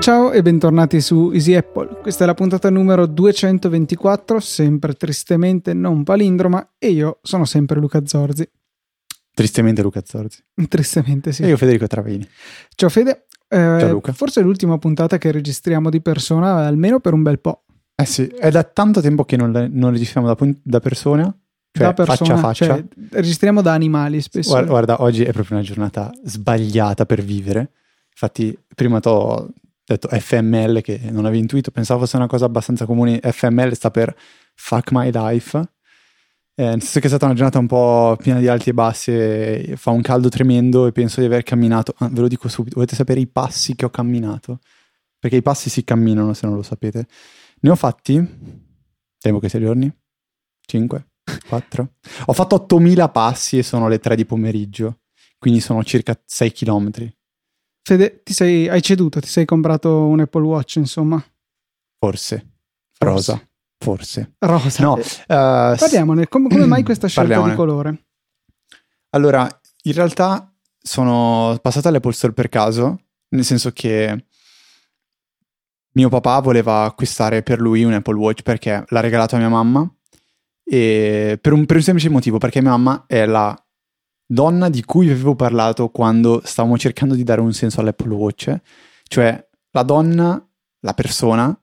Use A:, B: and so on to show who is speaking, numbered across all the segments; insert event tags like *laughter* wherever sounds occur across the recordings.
A: Ciao e bentornati su Easy Apple. Questa è la puntata numero 224, sempre tristemente non palindroma, e io sono sempre Luca Zorzi.
B: Tristemente Luca Zorzi. *laughs*
A: Tristemente sì.
B: E io Federico Travini.
A: Ciao Fede. Eh,
B: Ciao Luca.
A: Forse è l'ultima puntata che registriamo di persona, almeno per un bel po'.
B: Eh sì, è da tanto tempo che non, non registriamo da, da persona, cioè
A: da persona,
B: faccia a faccia.
A: cioè, registriamo da animali spesso.
B: Guarda, guarda, oggi è proprio una giornata sbagliata per vivere. Infatti, prima ti ho detto FML che non avevi intuito, pensavo fosse una cosa abbastanza comune. FML sta per Fuck My Life. Eh, nel senso che è stata una giornata un po' piena di alti e bassi, e fa un caldo tremendo e penso di aver camminato. ah, ve lo dico subito, volete sapere i passi che ho camminato? Perché i passi si camminano se non lo sapete. Ne ho fatti, temo che sei giorni, 5, 4. *laughs* Ho fatto 8000 passi e sono le 3 di pomeriggio, quindi sono circa 6 km.
A: Fede, ti sei, hai ceduto, ti sei comprato un Apple Watch, insomma.
B: Forse. Rosa. Forse.
A: Rosa.
B: No, eh,
A: Parliamone, come, come mai questa scelta
B: Parliamone.
A: di colore?
B: Allora, in realtà sono passato all'Apple Store per caso, nel senso che mio papà voleva acquistare per lui un Apple Watch perché l'ha regalato a mia mamma e per un, per un semplice motivo, perché mia mamma è la donna di cui vi avevo parlato quando stavamo cercando di dare un senso all'Apple Watch, cioè la donna, la persona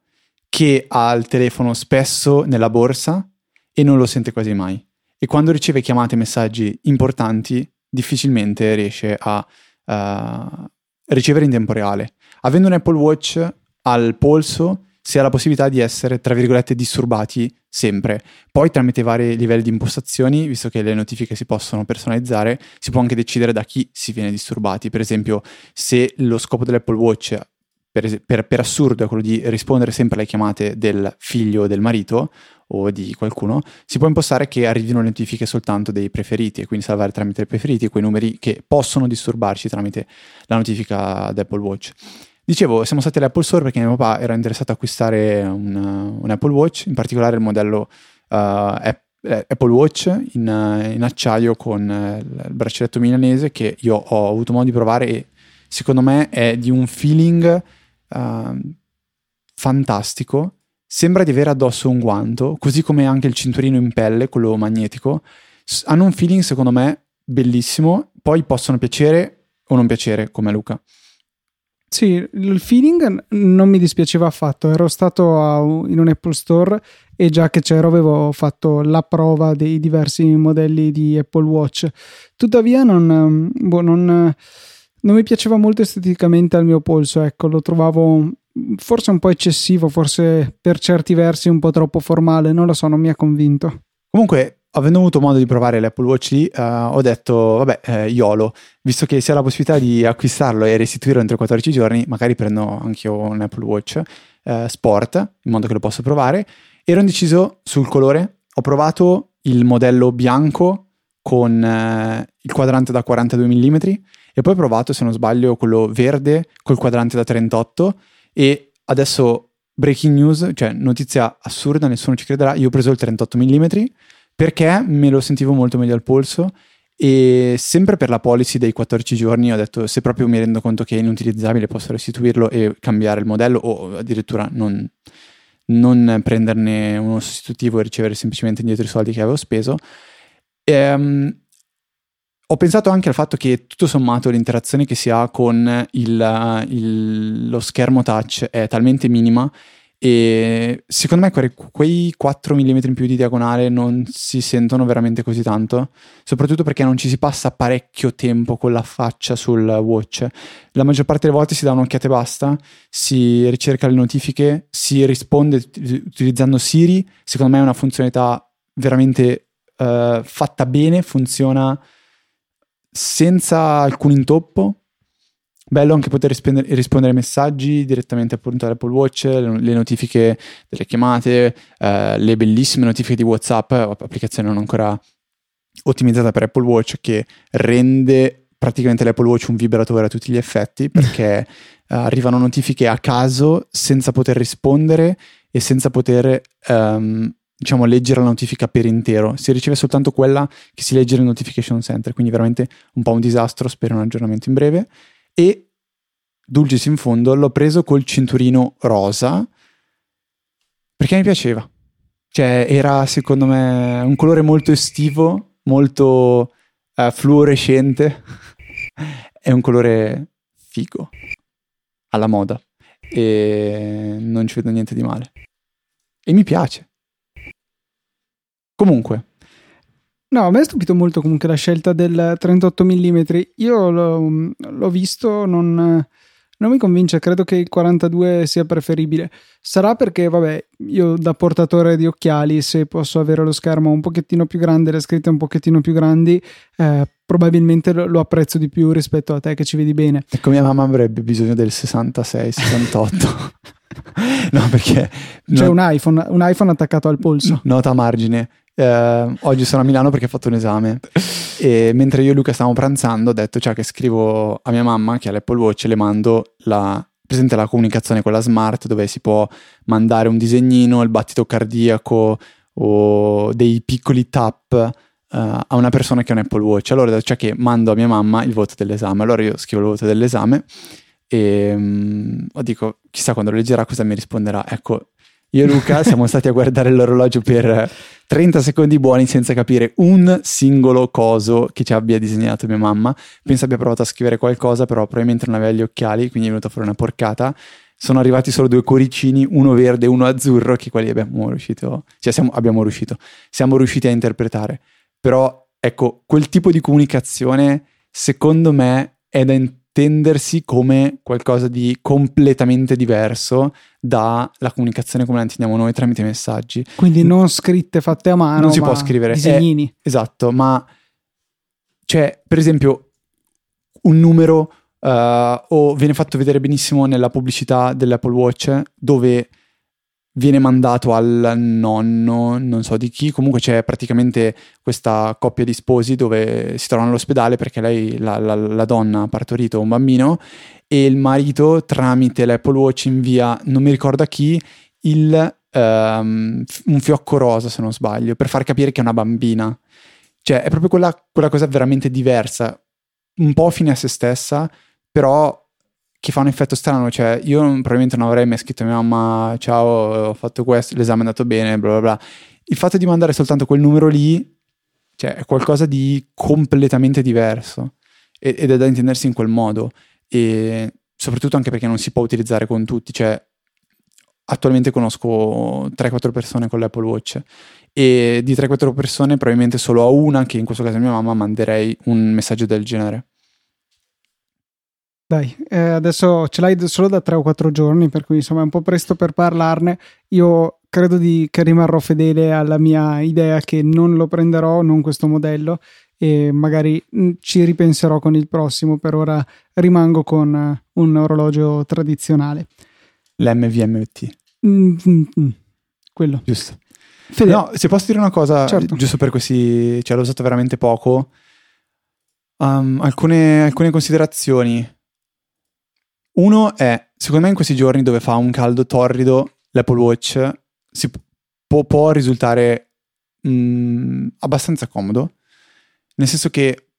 B: che ha il telefono spesso nella borsa e non lo sente quasi mai. E quando riceve chiamate e messaggi importanti, difficilmente riesce a uh, ricevere in tempo reale. Avendo un Apple Watch al polso, si ha la possibilità di essere, tra virgolette, disturbati sempre. Poi, tramite vari livelli di impostazioni, visto che le notifiche si possono personalizzare, si può anche decidere da chi si viene disturbati. Per esempio, se lo scopo dell'Apple Watch per, per- per assurdo è quello di rispondere sempre alle chiamate del figlio o del marito o di qualcuno, si può impostare che arrivino le notifiche soltanto dei preferiti e quindi salvare tramite i preferiti quei numeri che possono disturbarci tramite la notifica d'Apple Watch. Dicevo, siamo stati all'Apple Store perché mio papà era interessato a acquistare un, un Apple Watch, in particolare il modello uh, App- Apple Watch in, in acciaio con eh, il braccialetto milanese che io ho avuto modo di provare e secondo me è di un feeling uh, fantastico. Sembra di avere addosso un guanto, così come anche il cinturino in pelle, quello magnetico. Hanno un feeling, secondo me, bellissimo. Poi possono piacere o non piacere, come Luca.
A: Sì, il feeling non mi dispiaceva affatto. Ero stato a in un Apple Store e già che c'ero avevo fatto la prova dei diversi modelli di Apple Watch. Tuttavia non, boh, non, non mi piaceva molto esteticamente al mio polso, ecco, lo trovavo forse un po' eccessivo, forse per certi versi un po' troppo formale, non lo so, non mi ha convinto.
B: Comunque, avendo avuto modo di provare l'Apple Watch lì, eh, ho detto, vabbè, eh, YOLO, visto che si ha la possibilità di acquistarlo e restituirlo entro 14 giorni, magari prendo anche io un Apple Watch eh, Sport, in modo che lo posso provare. Ero indeciso sul colore, ho provato il modello bianco con eh, il quadrante da 42 mm e poi ho provato, se non sbaglio, quello verde col quadrante da 38 e adesso breaking news, cioè notizia assurda, nessuno ci crederà, io ho preso il 38 mm perché me lo sentivo molto meglio al polso e sempre per la policy dei 14 giorni ho detto se proprio mi rendo conto che è inutilizzabile posso restituirlo e cambiare il modello o addirittura non, non prenderne uno sostitutivo e ricevere semplicemente indietro i soldi che avevo speso. Ehm, ho pensato anche al fatto che tutto sommato l'interazione che si ha con il- il- lo schermo touch è talmente minima e secondo me que- quei 4 mm in più di diagonale non si sentono veramente così tanto, soprattutto perché non ci si passa parecchio tempo con la faccia sul watch. La maggior parte delle volte si dà un'occhiata e basta, si ricerca le notifiche, si risponde ut- utilizzando Siri, secondo me è una funzionalità veramente eh, fatta bene, funziona senza alcun intoppo. Bello anche poter rispondere, rispondere ai messaggi direttamente appunto all'Apple Watch, le, le notifiche delle chiamate, eh, le bellissime notifiche di WhatsApp, applicazione non ancora ottimizzata per Apple Watch che rende praticamente l'Apple Watch un vibratore a tutti gli effetti *laughs* perché eh, arrivano notifiche a caso senza poter rispondere e senza poter ehm, diciamo leggere la notifica per intero. Si riceve soltanto quella che si legge nel notification center quindi veramente un po' un disastro spero un aggiornamento in breve e Dulcis in fondo, l'ho preso col cinturino rosa perché mi piaceva. Cioè, era secondo me un colore molto estivo, molto uh, fluorescente. *laughs* È un colore figo, alla moda. E non ci vedo niente di male. E mi piace. Comunque.
A: No, a me è stupito molto comunque la scelta del 38 mm. Io l'ho, l'ho visto, non non mi convince, credo che il 42 sia preferibile. Sarà perché, vabbè, io da portatore di occhiali, se posso avere lo schermo un pochettino più grande, le scritte un pochettino più grandi, eh, probabilmente lo, lo, apprezzo di più rispetto a te che ci vedi bene.
B: Ecco, mia mamma avrebbe bisogno del 66, 68. *laughs* no, perché...
A: C'è no, un, iPhone, un iPhone attaccato al polso.
B: Nota margine. Eh, oggi sono a Milano perché ho fatto un esame e mentre io e Luca stavamo pranzando ho detto cioè che scrivo a mia mamma che ha l'Apple Watch e le mando la presente la comunicazione con la smart dove si può mandare un disegnino, il battito cardiaco o dei piccoli tap uh, a una persona che ha un Apple Watch. Allora cioè che mando a mia mamma il voto dell'esame. Allora io scrivo il voto dell'esame e um, dico chissà quando lo leggerà cosa mi risponderà. Ecco, io e Luca *laughs* siamo stati a guardare l'orologio per 30 secondi buoni senza capire un singolo coso che ci abbia disegnato mia mamma. Penso abbia provato a scrivere qualcosa, però probabilmente non aveva gli occhiali, quindi è venuta fuori una porcata. Sono arrivati solo due cuoricini, uno verde e uno azzurro, che quelli abbiamo riuscito, cioè siamo, abbiamo riuscito, siamo riusciti a interpretare. Però ecco, quel tipo di comunicazione, secondo me, è da intendersi come qualcosa di completamente diverso dalla comunicazione come la intendiamo noi tramite messaggi.
A: Quindi non scritte fatte a mano.
B: Non si può scrivere.
A: Disegnini.
B: È, esatto, ma cioè, per esempio, un numero uh, o viene fatto vedere benissimo nella pubblicità dell'Apple Watch dove viene mandato al nonno, non so di chi, comunque c'è praticamente questa coppia di sposi dove si trovano all'ospedale perché lei, la, la, la donna, ha partorito un bambino e il marito tramite l'Apple Watch invia, non mi ricordo a chi, il, um, un fiocco rosa se non sbaglio, per far capire che è una bambina. Cioè è proprio quella, quella cosa veramente diversa, un po' fine a se stessa, però che fa un effetto strano, cioè io probabilmente non avrei mai scritto a mia mamma ciao, ho fatto questo, l'esame è andato bene, bla bla bla. Il fatto di mandare soltanto quel numero lì, cioè è qualcosa di completamente diverso ed è da intendersi in quel modo e soprattutto anche perché non si può utilizzare con tutti, cioè attualmente conosco 3-4 persone con l'Apple Watch e di 3-4 persone probabilmente solo a una, che in questo caso è mia mamma, manderei un messaggio del genere.
A: Dai, eh, adesso ce l'hai solo da 3 o 4 giorni, per cui insomma è un po' presto per parlarne. Io credo di, che rimarrò fedele alla mia idea che non lo prenderò, non questo modello, e magari mm, ci ripenserò con il prossimo. Per ora rimango con eh, un orologio tradizionale.
B: L'MVMT.
A: Mm-hmm. Quello.
B: Giusto. Fede. No, se posso dire una cosa, certo. giusto per questi, cioè l'ho usato veramente poco. Um, alcune, alcune considerazioni. Uno è, secondo me in questi giorni dove fa un caldo torrido, l'Apple Watch si può, può risultare mh, mm, abbastanza comodo. Nel senso che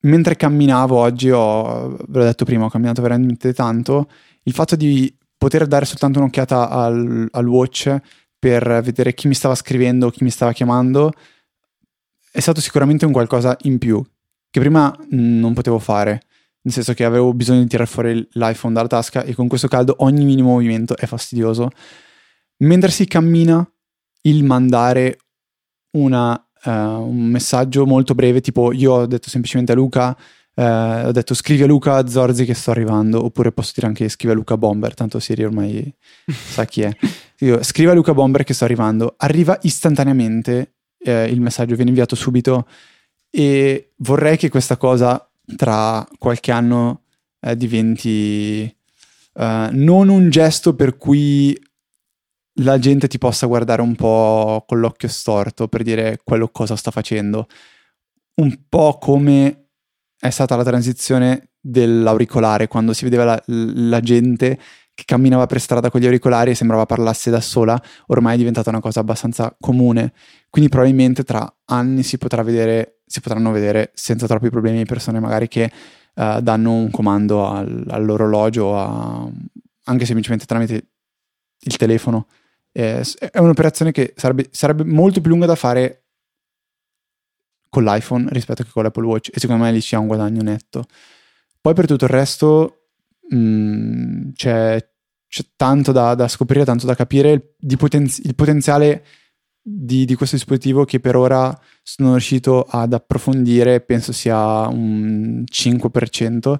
B: mentre camminavo oggi, ho, ve l'ho detto prima, ho camminato veramente tanto, il fatto di poter dare soltanto un'occhiata al, al watch per vedere chi mi stava scrivendo, chi mi stava chiamando, è stato sicuramente un qualcosa in più che prima non potevo fare, nel senso che avevo bisogno di tirare fuori l'iPhone dalla tasca e con questo caldo ogni minimo movimento è fastidioso. Mentre si cammina, il mandare una uh, un messaggio molto breve, tipo io ho detto semplicemente a Luca, uh, ho detto scrivi a Luca Zorzi che sto arrivando, oppure posso dire anche scrivi a Luca Bomber, tanto Siri ormai *laughs* sa chi è. Io, scrivi a Luca Bomber che sto arrivando, arriva istantaneamente, eh, il messaggio viene inviato subito e vorrei che questa cosa tra qualche anno eh, diventi uh, non un gesto per cui la gente ti possa guardare un po' con l'occhio storto per dire quello cosa sta facendo. Un po' come è stata la transizione dell'auricolare, quando si vedeva la, la gente che camminava per strada con gli auricolari e sembrava parlasse da sola, ormai è diventata una cosa abbastanza comune. Quindi probabilmente tra anni si potrà vedere si potranno vedere senza troppi problemi persone magari che uh, danno un comando al, all'orologio, a, anche semplicemente tramite il telefono. Eh, è un'operazione che sarebbe, sarebbe molto più lunga da fare con l'iPhone rispetto che con l'Apple Watch e secondo me lì c'è un guadagno netto. Poi per tutto il resto mh, mm, c'è, c'è, tanto da, da, scoprire, tanto da capire, il, potenzi- il potenziale di, di, questo dispositivo che per ora sono riuscito ad approfondire, penso sia un 5%.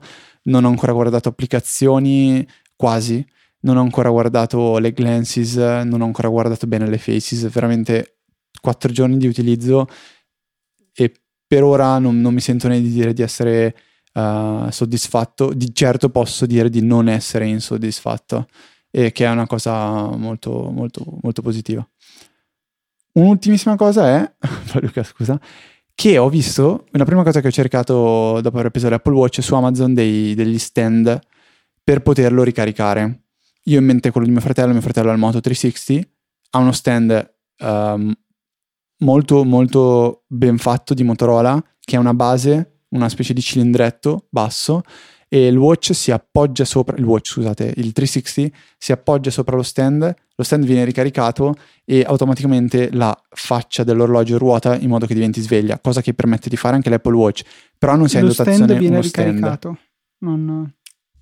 B: Non ho ancora guardato applicazioni, quasi. Non ho ancora guardato le glances, non ho ancora guardato bene le faces. Veramente 4 giorni di utilizzo e per ora non, non mi sento né di dire di essere uh, soddisfatto. Di certo posso dire di non essere insoddisfatto, e che è una cosa molto, molto, molto positiva. Un'ultimissima cosa è, *laughs* Luca scusa, che ho visto, la prima cosa che ho cercato dopo aver preso l'Apple Watch su Amazon dei, degli stand per poterlo ricaricare. Io in mente quello di mio fratello, mio fratello ha il Moto 360, ha uno stand um, molto molto ben fatto di Motorola, che è una base, una specie di cilindretto basso, e il watch si appoggia sopra, il watch scusate, il 360 si appoggia sopra lo stand, lo stand viene ricaricato e automaticamente la faccia dell'orologio ruota in modo che diventi sveglia, cosa che permette di fare anche l'Apple Watch, però non si ha in dotazione
A: stand viene
B: uno
A: ricaricato.
B: stand. Non...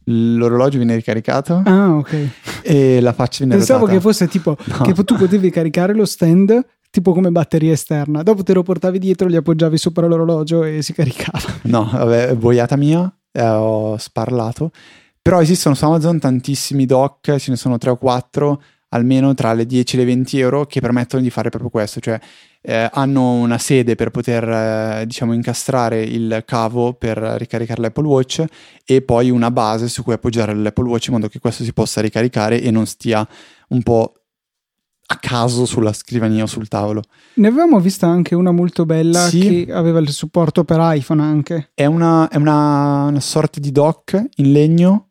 B: L'orologio viene ricaricato
A: ah, ok.
B: e la faccia viene
A: Pensavo
B: rotata.
A: che fosse tipo no. che tu potevi caricare lo stand tipo come batteria esterna. Dopo te lo portavi dietro, li appoggiavi sopra l'orologio e si caricava.
B: No, vabbè, boiata mia, eh, ho sparlato. Però esistono su Amazon tantissimi dock, ce ne sono 3 o 4, almeno tra le 10 e le 20 euro, che permettono di fare proprio questo, cioè eh, hanno una sede per poter, eh, diciamo, incastrare il cavo per ricaricare l'Apple Watch e poi una base su cui appoggiare l'Apple Watch in modo che questo si possa ricaricare e non stia un po' a caso sulla scrivania o sul tavolo.
A: Ne avevamo vista anche una molto bella sì. che aveva il supporto per iPhone anche.
B: È una, è una, una sorta di dock in legno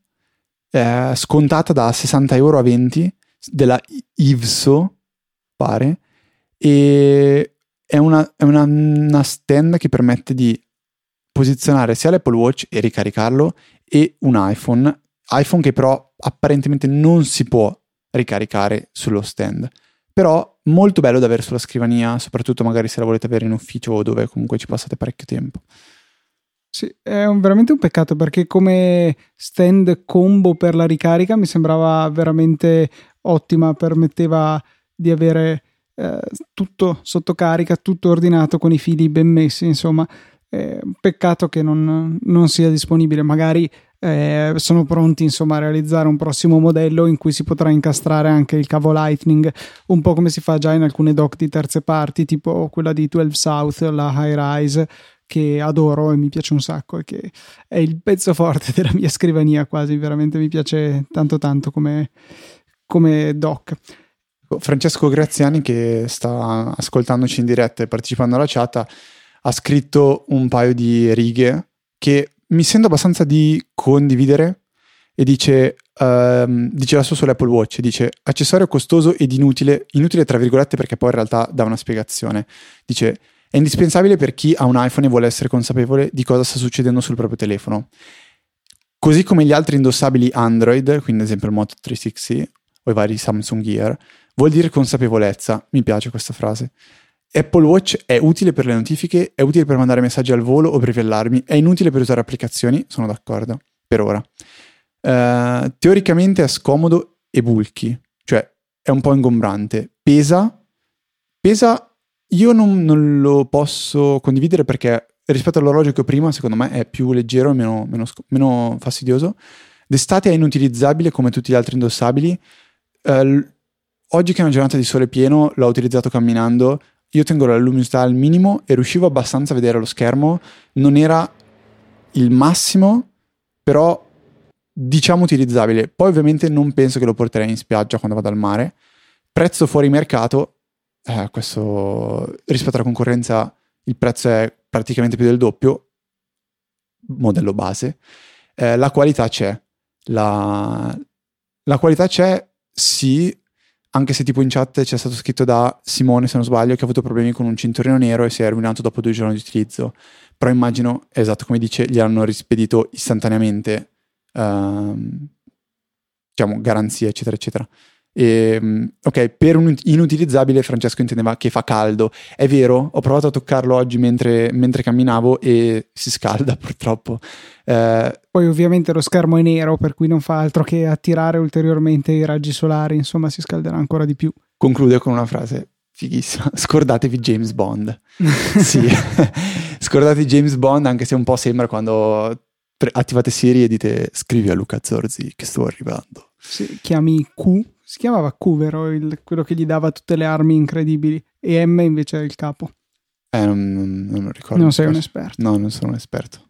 B: eh, scontata da 60 euro a 20 della Ivso, pare, e è, una, è una, una stand che permette di posizionare sia l'Apple Watch e ricaricarlo e un iPhone, iPhone che però apparentemente non si può ricaricare sullo stand però molto bello da avere sulla scrivania, soprattutto magari se la volete avere in ufficio o dove comunque ci passate parecchio tempo.
A: Sì, è un, veramente un peccato perché come stand combo per la ricarica mi sembrava veramente ottima, permetteva di avere eh, tutto sotto carica, tutto ordinato con i fili ben messi, insomma, un peccato che non, non sia disponibile, magari eh, sono pronti insomma a realizzare un prossimo modello in cui si potrà incastrare anche il cavo Lightning, un po' come si fa già in alcune dock di terze parti, tipo quella di 12 South, la High Rise, che adoro e mi piace un sacco e che è il pezzo forte *laughs* della mia scrivania quasi, veramente mi piace tanto tanto come, come dock.
B: Francesco Graziani che sta ascoltandoci in diretta e partecipando alla chat ha scritto un paio di righe che mi sento abbastanza di condividere e dice, um, dice la sua sull'Apple Watch, dice accessorio costoso ed inutile, inutile tra virgolette perché poi in realtà dà una spiegazione. Dice è indispensabile per chi ha un iPhone e vuole essere consapevole di cosa sta succedendo sul proprio telefono. Così come gli altri indossabili Android, quindi ad esempio il Moto 360 o i vari Samsung Gear, vuol dire consapevolezza. Mi piace questa frase. Apple Watch è utile per le notifiche, è utile per mandare messaggi al volo o per rivelarmi, è inutile per usare applicazioni, sono d'accordo, per ora. Uh, teoricamente è scomodo e bulky, cioè è un po' ingombrante. Pesa, pesa, io non, non lo posso condividere perché rispetto all'orologio che ho prima, secondo me è più leggero e meno, meno, meno fastidioso. D'estate è inutilizzabile come tutti gli altri indossabili. Uh, oggi che è una giornata di sole pieno, l'ho utilizzato camminando, io tengo la luminosità al minimo e riuscivo abbastanza a vedere lo schermo. Non era il massimo, però diciamo utilizzabile. Poi ovviamente non penso che lo porterei in spiaggia quando vado al mare. Prezzo fuori mercato, eh, questo rispetto alla concorrenza il prezzo è praticamente più del doppio, modello base. Eh, la qualità c'è. La, la qualità c'è, sì, anche se tipo in chat c'è stato scritto da Simone, se non sbaglio, che ha avuto problemi con un cinturino nero e si è rovinato dopo due giorni di utilizzo. Però immagino, esatto, come dice, gli hanno rispedito istantaneamente, ehm, diciamo, garanzie, eccetera, eccetera. E, ehm, ok, per un inutilizzabile Francesco intendeva che fa caldo. È vero, ho provato a toccarlo oggi mentre, mentre camminavo e si scalda *laughs* purtroppo.
A: Eh, Poi ovviamente lo schermo è nero, per cui non fa altro che attirare ulteriormente i raggi solari, insomma si scalderà ancora di più.
B: Conclude con una frase fighissima. *laughs* Scordatevi James Bond. *laughs* sì, scordatevi James Bond, anche se un po' sembra quando attivate Siri e dite scrivi a Luca Zorzi che sto arrivando.
A: Sì, chiami Q si chiamava Q, vero? Il, quello che gli dava tutte le armi incredibili. E M invece era il capo.
B: Eh, non, non, non ricordo.
A: Non sei un esperto.
B: No, non sono un esperto.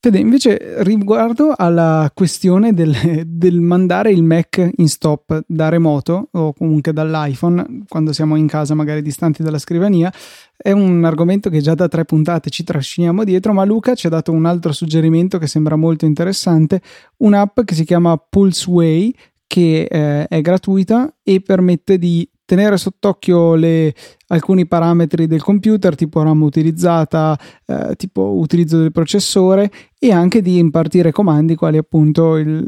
A: Fede, invece riguardo alla questione del, del, mandare il Mac in stop da remoto o comunque dall'iPhone quando siamo in casa magari distanti dalla scrivania, è un argomento che già da tre puntate ci trasciniamo dietro, ma Luca ci ha dato un altro suggerimento che sembra molto interessante, un'app che si chiama Pulseway che eh, è gratuita e permette di tenere sott'occhio le, alcuni parametri del computer, tipo RAM utilizzata, eh, tipo utilizzo del processore e anche di impartire comandi quali appunto il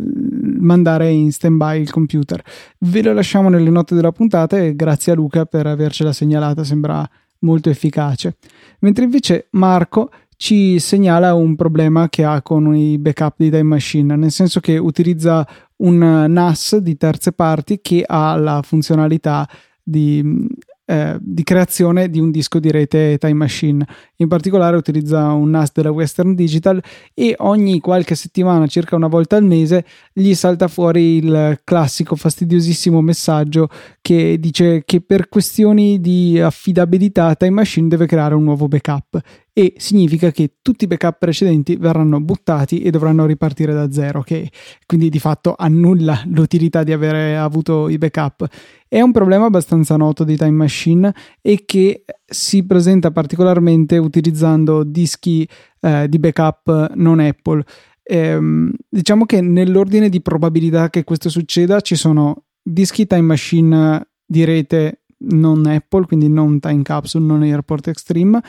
A: mandare in stand-by il computer. Ve lo lasciamo nelle note della puntata e grazie a Luca per avercela segnalata, sembra molto efficace. Mentre invece Marco ci segnala un problema che ha con i backup di Time Machine, nel senso che utilizza un NAS di terze parti che ha la funzionalità di, eh, di, creazione di un disco di rete Time Machine. In particolare utilizza un NAS della Western Digital e ogni qualche settimana, circa una volta al mese, gli salta fuori il classico fastidiosissimo messaggio che dice che per questioni di affidabilità Time Machine deve creare un nuovo backup e significa che tutti i backup precedenti verranno buttati e dovranno ripartire da zero, che quindi di fatto annulla l'utilità di avere avuto i backup. È un problema abbastanza noto di Time Machine e che si presenta particolarmente utilizzando dischi eh, di backup non Apple. Ehm, diciamo che nell'ordine di probabilità che questo succeda ci sono dischi Time Machine di rete non Apple, quindi non Time Capsule, non Airport Extreme,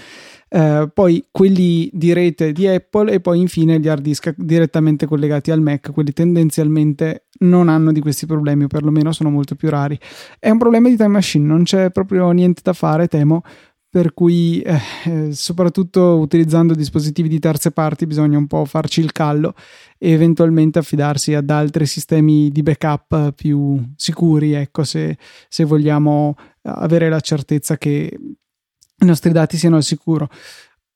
A: eh, poi quelli di rete di Apple e poi infine gli hard disk direttamente collegati al Mac, quelli tendenzialmente non hanno di questi problemi o perlomeno sono molto più rari. È un problema di Time Machine, non c'è proprio niente da fare, temo, per cui eh, eh, soprattutto utilizzando dispositivi di terze parti bisogna un po' farci il callo e eventualmente affidarsi ad altri sistemi di backup più sicuri, ecco, se, se vogliamo avere la certezza che i nostri dati siano al sicuro.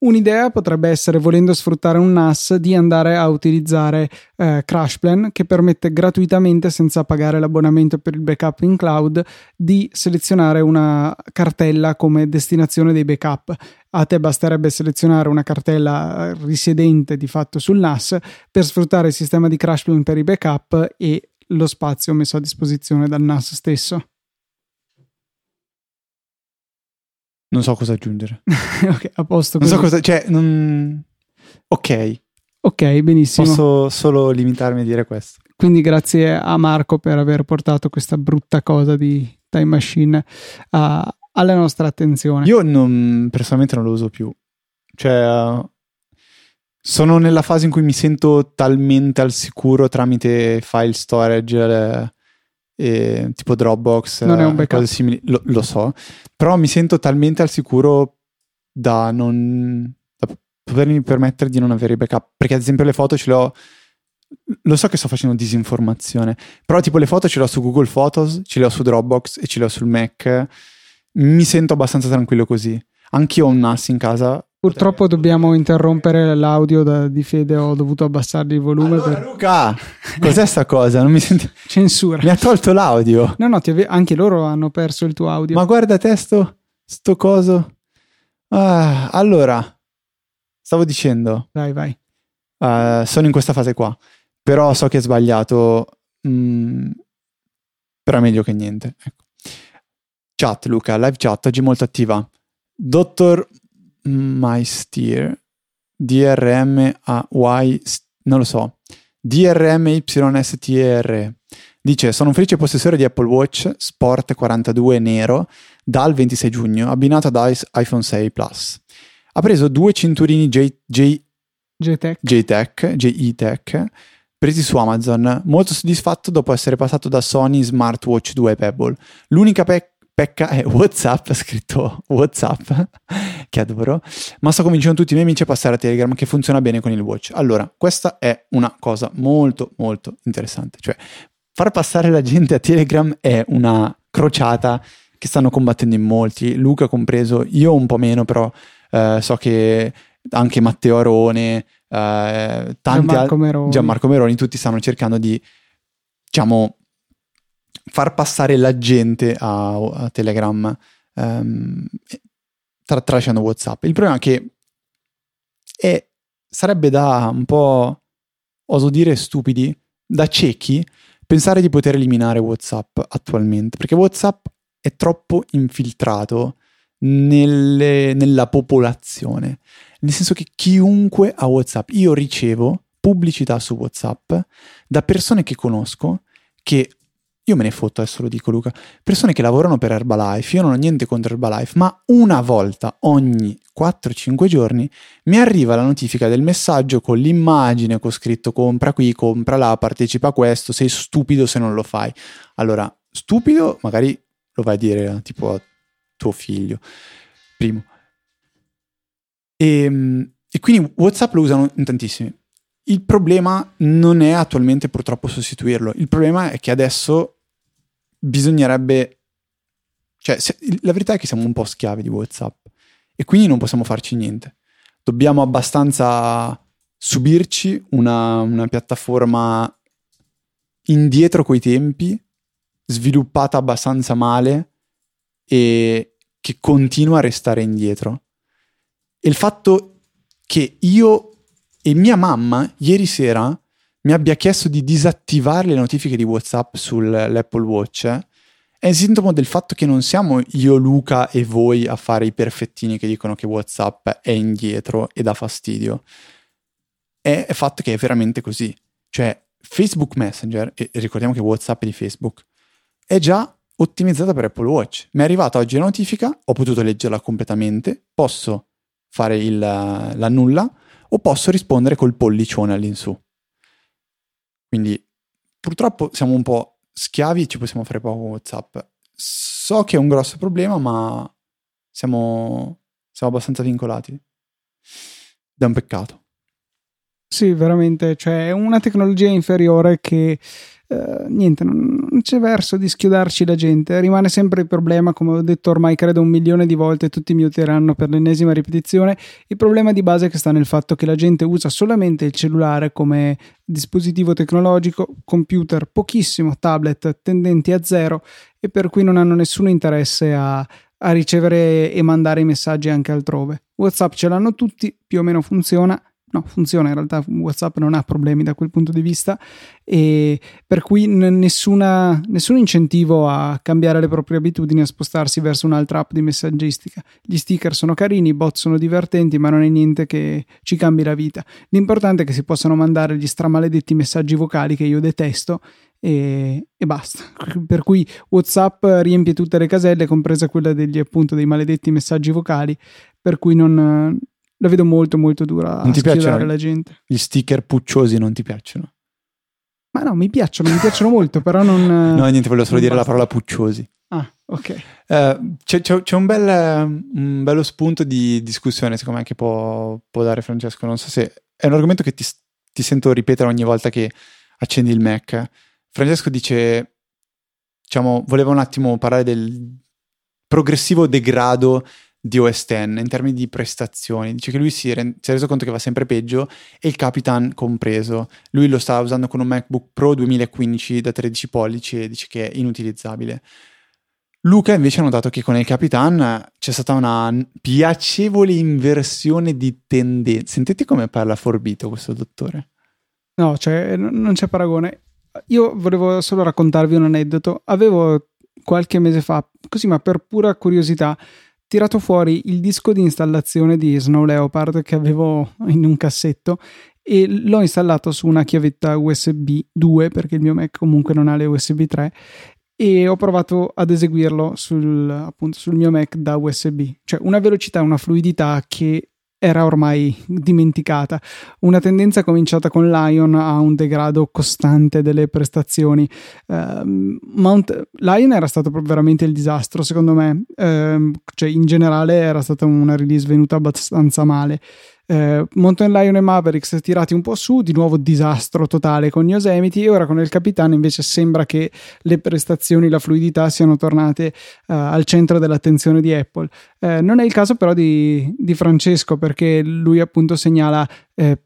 A: Un'idea potrebbe essere, volendo sfruttare un NAS, di andare a utilizzare eh, CrashPlan che permette gratuitamente, senza pagare l'abbonamento per il backup in cloud, di selezionare una cartella come destinazione dei backup. A te basterebbe selezionare una cartella risiedente di fatto sul NAS per sfruttare il sistema di CrashPlan per i backup e lo spazio messo a disposizione dal NAS stesso.
B: Non so cosa aggiungere. *laughs*
A: ok, a posto.
B: Non so cosa, cioè, non... ok.
A: Ok, benissimo.
B: Posso solo limitarmi a dire questo.
A: Quindi grazie a Marco per aver portato questa brutta cosa di Time Machine a, alla nostra attenzione.
B: Io non, personalmente non lo uso più. Cioè, sono nella fase in cui mi sento talmente al sicuro tramite file storage, le, e, tipo Dropbox,
A: non è un backup.
B: cose simili, lo, lo, so, però mi sento talmente al sicuro da non da potermi permettere di non avere i backup, perché ad esempio le foto ce le ho lo so che sto facendo disinformazione, però tipo le foto ce le ho su Google Photos, ce le ho su Dropbox e ce le ho sul Mac. Mi sento abbastanza tranquillo così. Anch'io ho un NAS in casa
A: Purtroppo dobbiamo interrompere l'audio da, di Fede, ho dovuto abbassargli il volume.
B: Allora,
A: per...
B: Luca, cos'è sta cosa? Non mi senti...
A: Censura.
B: Mi ha tolto l'audio.
A: No, no, ave... anche loro hanno perso il tuo audio.
B: Ma guarda testo, sto coso. Ah, allora, stavo dicendo...
A: Vai, vai.
B: Uh, sono in questa fase qua, però so che è sbagliato, mm, però è meglio che niente. Ecco. Chat, Luca, live chat, oggi molto attiva. Dottor MySteer, DRM a Y, non lo so, DRM YSTR. Dice: Sono un felice possessore di Apple Watch Sport 42 nero dal 26 giugno, abbinato ad iPhone 6 Plus. Ha preso due cinturini J, J,
A: JTech.
B: JTech, JE-Tech presi su Amazon, molto soddisfatto dopo essere passato da Sony Smartwatch 2 Pebble. L'unica pe- pecca è WhatsApp, ha scritto WhatsApp, *laughs* che adoro, ma sto convincendo tutti i miei amici a passare a Telegram che funziona bene con il Watch. Allora, questa è una cosa molto molto interessante, cioè far passare la gente a Telegram è una crociata che stanno combattendo in molti, Luca compreso, io un po' meno, però eh, so che anche Matteo Arone, eh, tanti
A: Gianmarco Meroni.
B: Gianmarco Meroni, tutti stanno cercando di, diciamo, far passare la gente a, a Telegram ehm, tra, tralasciando WhatsApp. Il problema è che è, sarebbe da un po', oso dire, stupidi, da ciechi, pensare di poter eliminare WhatsApp attualmente, perché WhatsApp è troppo infiltrato nelle, nella popolazione nel senso che chiunque ha WhatsApp, io ricevo pubblicità su WhatsApp da persone che conosco che io me ne fotto, adesso lo dico Luca, persone che lavorano per Herbalife, io non ho niente contro Herbalife, ma una volta ogni 4-5 giorni mi arriva la notifica del messaggio con l'immagine con scritto compra qui, compra là, partecipa a questo, sei stupido se non lo fai. Allora, stupido magari lo vai a dire tipo a tuo figlio, primo. E, ehm, e quindi WhatsApp lo usano in tantissimi. Il problema non è attualmente purtroppo sostituirlo, il problema è che adesso bisognerebbe... Cioè, se, la verità è che siamo un po' schiavi di WhatsApp e quindi non possiamo farci niente. Dobbiamo abbastanza subirci una, una piattaforma indietro coi tempi, sviluppata abbastanza male e che continua a restare indietro. E il fatto che io e mia mamma ieri sera mi abbia chiesto di disattivare le notifiche di WhatsApp sull'Apple Watch eh, è sintomo del fatto che non siamo io, Luca e voi a fare i perfettini che dicono che WhatsApp è indietro e dà fastidio. È il fatto che è veramente così. Cioè, Facebook Messenger, e ricordiamo che WhatsApp è di Facebook, è già ottimizzata per Apple Watch. Mi è arrivata oggi la notifica, ho potuto leggerla completamente, posso fare il, la nulla o posso rispondere col pollicione all'insù. Quindi purtroppo siamo un po' schiavi e ci possiamo fare poco WhatsApp. So che è un grosso problema, ma siamo, siamo abbastanza vincolati. Ed è un peccato.
A: Sì, veramente, cioè è una tecnologia inferiore che eh, niente, non, non, c'è verso di schiodarci la gente. Rimane sempre il problema, come ho detto ormai credo un milione di volte, tutti mi uteranno per l'ennesima ripetizione. Il problema di base che sta nel fatto che la gente usa solamente il cellulare come dispositivo tecnologico, computer pochissimo, tablet tendenti a zero e per cui non hanno nessun interesse a, a ricevere e mandare i messaggi anche altrove. WhatsApp ce l'hanno tutti, più o meno funziona no, funziona in realtà WhatsApp non ha problemi da quel punto di vista e per cui n- nessuna, nessun incentivo a cambiare le proprie abitudini a spostarsi verso un'altra app di messaggistica gli sticker sono carini, i bot sono divertenti ma non è niente che ci cambi la vita l'importante è che si possano mandare gli stramaledetti messaggi vocali che io detesto e, e, basta. *laughs* Per cui WhatsApp riempie tutte le caselle, compresa quella degli appunto dei maledetti messaggi vocali, per cui non, la vedo molto molto dura non ti piacciono la gente.
B: Gli sticker pucciosi non ti piacciono?
A: Ma no, mi piacciono, mi piacciono molto, però non... *laughs*
B: no, niente, volevo solo dire basta. la parola pucciosi.
A: Ah, ok.
B: Uh, c'è, c'è, c'è un, bel, un, bello spunto di discussione, secondo me, che può, può, dare Francesco. Non so se... È un argomento che ti, ti sento ripetere ogni volta che accendi il Mac. Francesco dice, diciamo, voleva un attimo parlare del progressivo degrado di OS X in termini di prestazioni. Dice che lui si, re- si, è reso conto che va sempre peggio e il Capitan compreso. Lui lo sta usando con un MacBook Pro 2015 da 13 pollici e dice che è inutilizzabile. Luca invece ha notato che con il Capitan c'è stata una piacevole inversione di tendenze. Sentite come parla forbito questo dottore.
A: No, cioè, non c'è paragone. Io volevo solo raccontarvi un aneddoto. Avevo qualche mese fa, così ma per pura curiosità, tirato fuori il disco di installazione di Snow Leopard che avevo in un cassetto e l'ho installato su una chiavetta USB 2 perché il mio Mac comunque non ha le USB 3 e ho provato ad eseguirlo sul, appunto, sul mio Mac da USB, cioè una velocità, una fluidità che era ormai dimenticata. Una tendenza cominciata con Lion a un degrado costante delle prestazioni. Uh, Mount Lion era stato veramente il disastro, secondo me. Uh, cioè, in generale era stata una release venuta abbastanza male eh, Mountain Lion e Mavericks tirati un po' su, di nuovo disastro totale con Yosemite e ora con il Capitano invece sembra che le prestazioni, la fluidità siano tornate eh, al centro dell'attenzione di Apple. Eh, non è il caso però di, di, Francesco perché lui appunto segnala eh,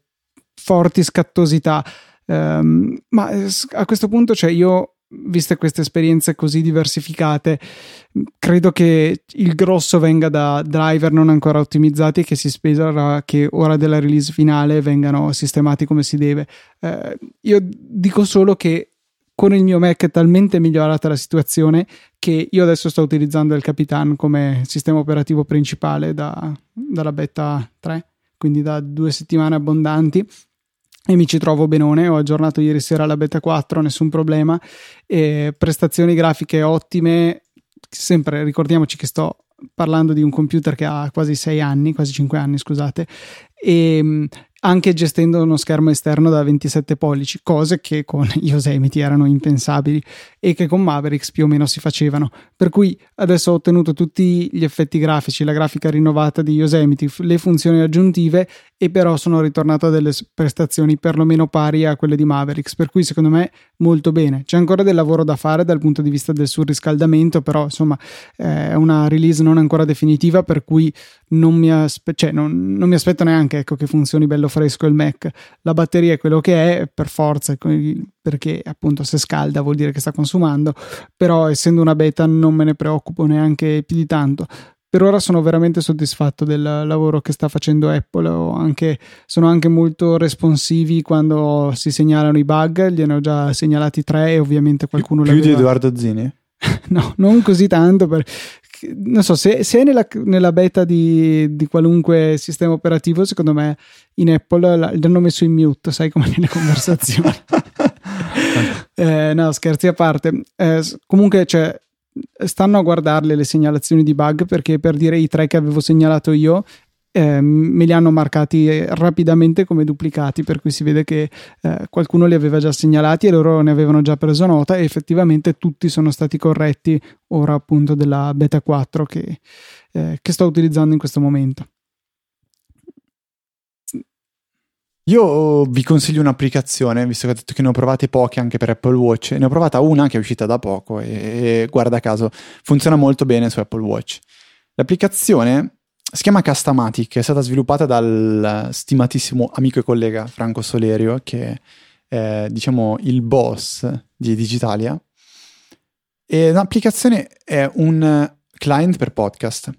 A: forti scattosità. Um, ma a questo punto cioè io viste queste esperienze così diversificate, credo che il grosso venga da driver non ancora ottimizzati e che si spera che ora della release finale vengano sistemati come si deve. Eh, io dico solo che con il mio Mac è talmente migliorata la situazione che io adesso sto utilizzando il Capitan come sistema operativo principale da, dalla beta 3, quindi da due settimane abbondanti e mi ci trovo benone. Ho aggiornato ieri sera la beta 4, nessun problema. E prestazioni grafiche ottime. Sempre ricordiamoci che sto parlando di un computer che ha quasi 6 anni, quasi 5 anni, scusate, e anche gestendo uno schermo esterno da 27 pollici, cose che con *laughs* Yosemite erano impensabili e che con Mavericks più o meno si facevano. Per cui adesso ho ottenuto tutti gli effetti grafici, la grafica rinnovata di Yosemite, le funzioni aggiuntive e però sono ritornato a delle prestazioni perlomeno pari a quelle di Mavericks, per cui secondo me molto bene. C'è ancora del lavoro da fare dal punto di vista del surriscaldamento, però insomma è una release non ancora definitiva, per cui non mi, aspe- cioè, non, non mi aspetto neanche ecco, che funzioni bello fresco il Mac. La batteria è quello che è, per forza, perché appunto se scalda vuol dire che sta consumando, però essendo una beta non me ne preoccupo neanche più di tanto. Per ora sono veramente soddisfatto del lavoro che sta facendo Apple, anche, sono anche molto responsivi quando si segnalano i bug, gliene ho già segnalati tre e ovviamente qualcuno...
B: Più di Edoardo Zini? *laughs*
A: no, non così tanto, per, non so, se, se è nella, nella beta di, di, qualunque sistema operativo, secondo me in Apple l'hanno messo in mute, sai come *laughs* nelle conversazioni. *laughs* eh, no, scherzi a parte. Eh, comunque, cioè, stanno a guardarle le segnalazioni di bug perché per dire i tre che avevo segnalato io eh, me li hanno marcati rapidamente come duplicati, per cui si vede che eh, qualcuno li aveva già segnalati e loro ne avevano già preso nota e effettivamente tutti sono stati corretti ora appunto della beta 4 che, eh, che sto utilizzando in questo momento.
B: Io vi consiglio un'applicazione, visto che ho detto che ne ho provate poche anche per Apple Watch. Ne ho provata una che è uscita da poco e, e guarda caso funziona molto bene su Apple Watch. L'applicazione si chiama Castamatic, è stata sviluppata dal stimatissimo amico e collega Franco Solerio, che è diciamo il boss di Digitalia. E l'applicazione è un client per podcast.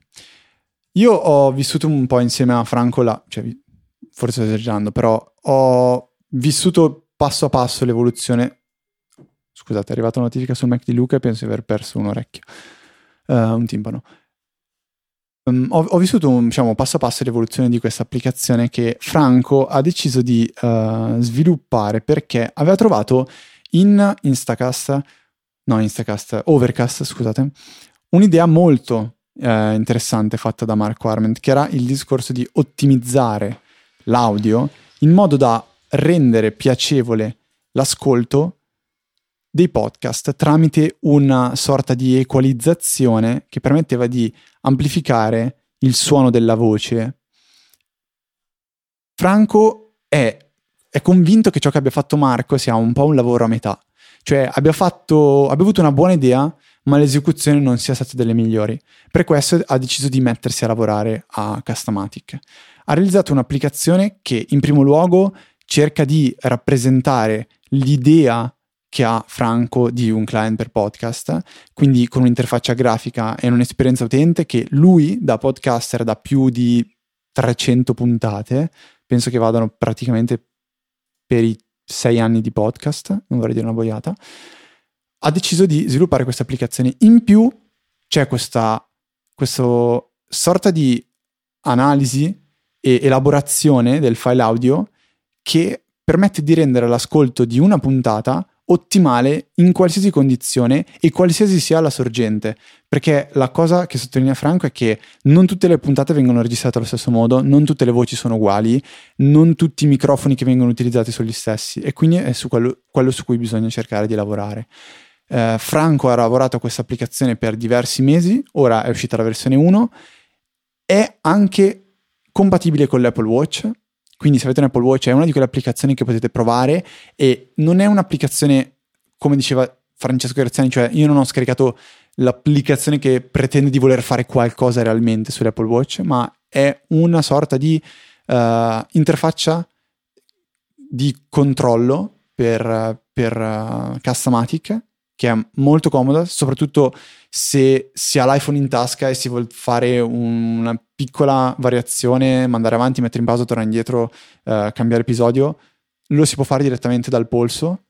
B: Io ho vissuto un po' insieme a Franco là, cioè, forse sto esagerando, però ho vissuto passo a passo l'evoluzione. Scusate, è arrivata una notifica sul Mac di Luca e penso di aver perso un orecchio, uh, un timpano. Um, ho, ho, vissuto un, diciamo, passo a passo l'evoluzione di questa applicazione che Franco ha deciso di uh, sviluppare perché aveva trovato in Instacast, no Instacast, Overcast, scusate, un'idea molto uh, interessante fatta da Marco Arment, che era il discorso di ottimizzare l'audio in modo da rendere piacevole l'ascolto dei podcast tramite una sorta di equalizzazione che permetteva di amplificare il suono della voce. Franco è, è convinto che ciò che abbia fatto Marco sia un po' un lavoro a metà, cioè abbia, fatto, abbia avuto una buona idea ma l'esecuzione non sia stata delle migliori. Per questo ha deciso di mettersi a lavorare a Customatic. Ha realizzato un'applicazione che in primo luogo cerca di rappresentare l'idea che ha Franco di un client per podcast, quindi con un'interfaccia grafica e un'esperienza utente che lui da podcaster da più di 300 puntate, penso che vadano praticamente per i sei anni di podcast, non vorrei dire una boiata, ha deciso di sviluppare questa applicazione. In più c'è questa, questo sorta di analisi e elaborazione del file audio che permette di rendere l'ascolto di una puntata ottimale in qualsiasi condizione e qualsiasi sia la sorgente. Perché la cosa che sottolinea Franco è che non tutte le puntate vengono registrate allo stesso modo, non tutte le voci sono uguali, non tutti i microfoni che vengono utilizzati sono gli stessi e quindi è su quello, quello su cui bisogna cercare di lavorare. Eh, Franco ha lavorato a questa applicazione per diversi mesi, ora è uscita la versione 1, è anche compatibile con l'Apple Watch, quindi se avete un Apple Watch è una di quelle applicazioni che potete provare e non è un'applicazione, come diceva Francesco Graziani, cioè io non ho scaricato l'applicazione che pretende di voler fare qualcosa realmente sull'Apple Watch, ma è una sorta di uh, interfaccia di controllo per, per uh, Customatic che è molto comoda, soprattutto se si ha l'iPhone in tasca e si vuole fare un, una piccola variazione, mandare avanti, mettere in pausa, tornare indietro, eh, cambiare episodio, lo si può fare direttamente dal polso.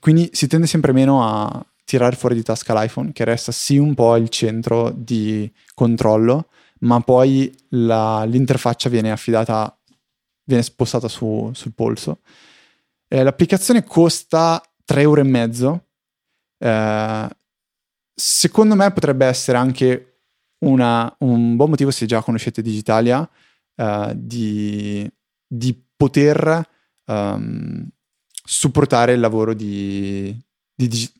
B: Quindi si tende sempre meno a tirare fuori di tasca l'iPhone, che resta sì un po' il centro di controllo, ma poi la, l'interfaccia viene affidata, viene spostata su, sul polso. Eh, l'applicazione costa 3,5 euro eh, secondo me potrebbe essere anche una, un buon motivo, se già conoscete Digitalia, uh, di, di, poter um, supportare il lavoro di, di, di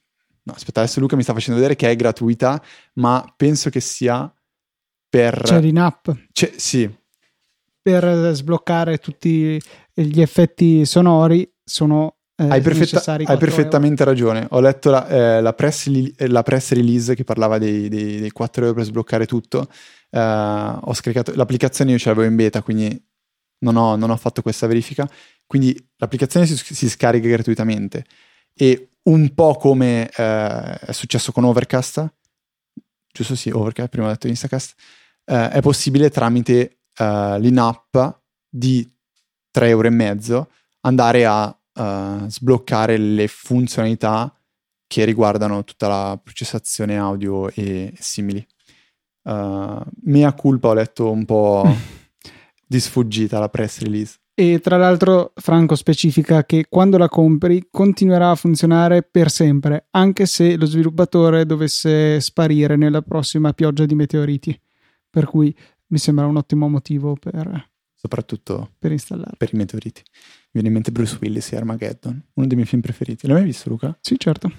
B: No, aspetta, adesso Luca mi sta facendo vedere che è gratuita, ma penso che sia per...
A: C'è in app.
B: C'è, sì.
A: Per sbloccare tutti gli effetti sonori sono
B: eh, hai, perfetta- hai perfettamente euro. ragione. Ho letto la, eh, la, press la, press release che parlava dei, dei, dei 4 euro per sbloccare tutto. Uh, ho scaricato l'applicazione, io ce l'avevo in beta, quindi non ho, non ho fatto questa verifica. Quindi l'applicazione si, si, scarica gratuitamente. E un po' come uh, è successo con Overcast, giusto? Sì, Overcast, prima ho detto Instacast, uh, è possibile tramite l'in-app di 3 euro e mezzo andare a uh, sbloccare le funzionalità che riguardano tutta la processazione audio e, simili. Uh, mea culpa ho letto un po' *laughs* di sfuggita la press release.
A: E tra l'altro Franco specifica che quando la compri continuerà a funzionare per sempre, anche se lo sviluppatore dovesse sparire nella prossima pioggia di meteoriti. Per cui mi sembra un ottimo motivo per,
B: soprattutto
A: per installarlo.
B: Per i meteoriti. Mi viene in mente Bruce Willis e Armageddon, uno dei miei film preferiti. L'hai mai visto, Luca?
A: Sì, certo.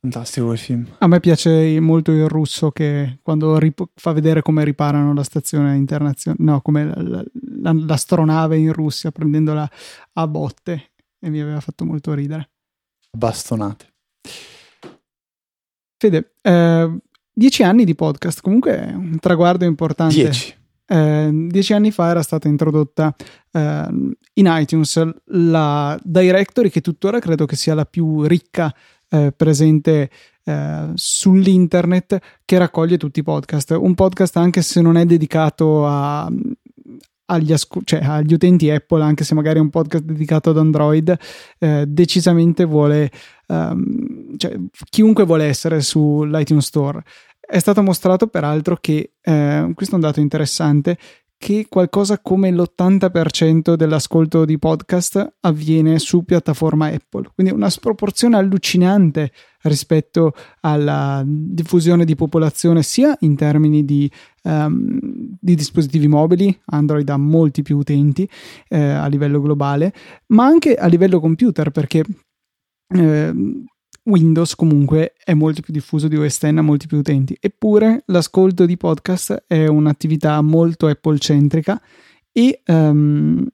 B: Fantastico quel film.
A: A me piace molto il russo che quando rip- fa vedere come riparano la stazione internazionale, no, come la, la, l'astronave in Russia prendendola a botte e mi aveva fatto molto ridere.
B: Bastonate.
A: Fede, eh, dieci anni di podcast, comunque è un traguardo importante.
B: Dieci.
A: Eh, dieci anni fa era stata introdotta eh, in iTunes la directory che tuttora credo che sia la più ricca eh, presente eh, sull'internet che raccoglie tutti i podcast. Un podcast anche se non è dedicato a, agli, asco- cioè, agli, utenti Apple, anche se magari è un podcast dedicato ad Android, eh, decisamente vuole, um, cioè, chiunque vuole essere sull'iTunes Store. È stato mostrato peraltro che, eh, questo è un dato interessante, che qualcosa come l'80% dell'ascolto di podcast avviene su piattaforma Apple, quindi una sproporzione allucinante rispetto alla diffusione di popolazione sia in termini di, um, di dispositivi mobili, Android ha molti più utenti eh, a livello globale, ma anche a livello computer perché eh, Windows comunque è molto più diffuso di OS X, ha molti più utenti, eppure l'ascolto di podcast è un'attività molto Apple-centrica e, um,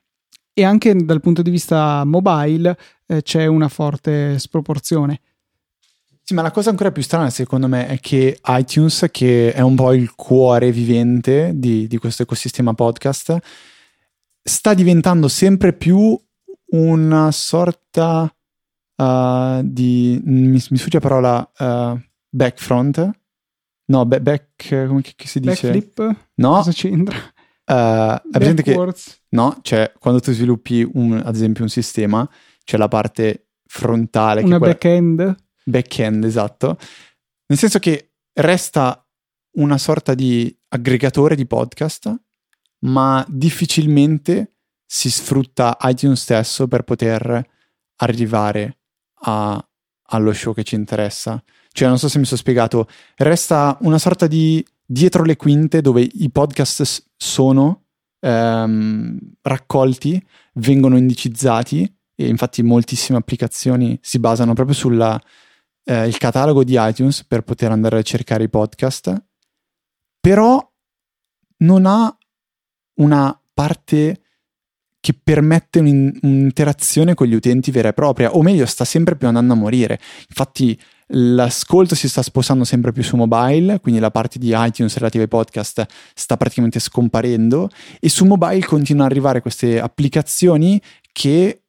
A: e anche dal punto di vista mobile eh, c'è una forte sproporzione.
B: Sì, ma la cosa ancora più strana secondo me è che iTunes, che è un po' il cuore vivente di, di questo ecosistema podcast, sta diventando sempre più una sorta uh, di... Mi, mi sfugge la parola uh, backfront. No, be- back... come si dice?
A: Backflip?
B: No.
A: Cosa c'entra?
B: Uh, è presente che... No, cioè quando tu sviluppi un, ad esempio un sistema, c'è la parte frontale.
A: Una
B: back-end? Back-end, esatto. Nel senso che resta una sorta di aggregatore di podcast, ma difficilmente si sfrutta iTunes stesso per poter arrivare a, allo show che ci interessa. Cioè, non so se mi sono spiegato, resta una sorta di dietro le quinte dove i podcast sono ehm, raccolti, vengono indicizzati e infatti moltissime applicazioni si basano proprio sul eh, catalogo di iTunes per poter andare a cercare i podcast, però non ha una parte che permette un'interazione con gli utenti vera e propria, o meglio, sta sempre più andando a morire. Infatti, l'ascolto si sta spostando sempre più su mobile, quindi la parte di iTunes relativa ai podcast sta praticamente scomparendo, e su mobile continuano ad arrivare queste applicazioni che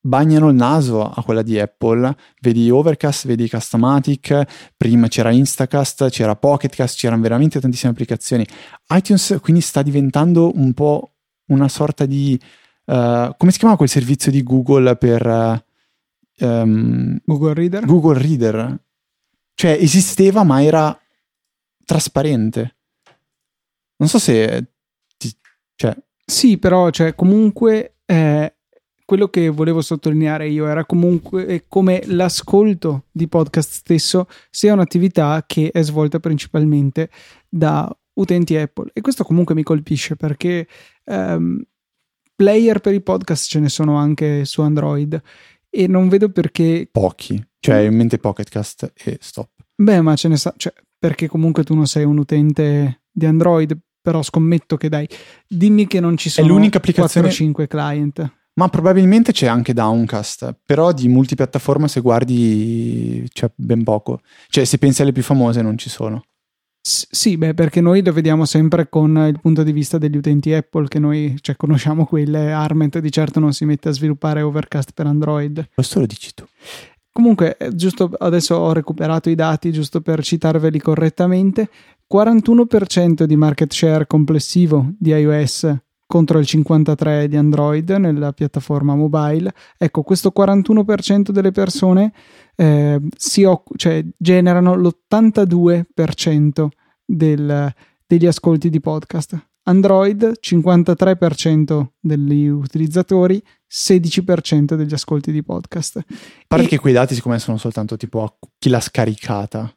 B: bagnano il naso a quella di Apple. Vedi Overcast, vedi Customatic, prima c'era Instacast, c'era Pocketcast, c'erano veramente tantissime applicazioni. iTunes quindi sta diventando un po' una sorta di... Uh, come si chiamava quel servizio di Google per... Uh, um,
A: Google Reader?
B: Google Reader. Cioè esisteva ma era trasparente. Non so se... Ti, cioè...
A: Sì, però cioè, comunque eh, quello che volevo sottolineare io era comunque come l'ascolto di podcast stesso sia un'attività che è svolta principalmente da utenti Apple e questo comunque mi colpisce perché um, player per i podcast ce ne sono anche su Android e non vedo perché
B: pochi, cioè in mente Pocketcast e stop.
A: Beh, ma ce ne sa, cioè, perché comunque tu non sei un utente di Android, però scommetto che dai, dimmi che non ci sono
B: è l'unica applicazione
A: 4-5 client.
B: Ma probabilmente c'è anche Downcast, però di multipiattaforma se guardi c'è ben poco. Cioè se pensi alle più famose non ci sono.
A: Sì, beh, perché noi lo vediamo sempre con il punto di vista degli utenti Apple, che noi cioè, conosciamo quelle. Arment di certo non si mette a sviluppare Overcast per Android.
B: Questo lo dici tu.
A: Comunque, eh, giusto adesso ho recuperato i dati, giusto per citarveli correttamente. 41% di market share complessivo di iOS contro il 53% di Android nella piattaforma mobile. Ecco, questo 41% delle persone eh, occu- cioè, generano l'82% del, degli ascolti di podcast. Android 53% degli utilizzatori, 16% degli ascolti di podcast.
B: Pare e... che quei dati siccome sono soltanto tipo a chi l'ha scaricata.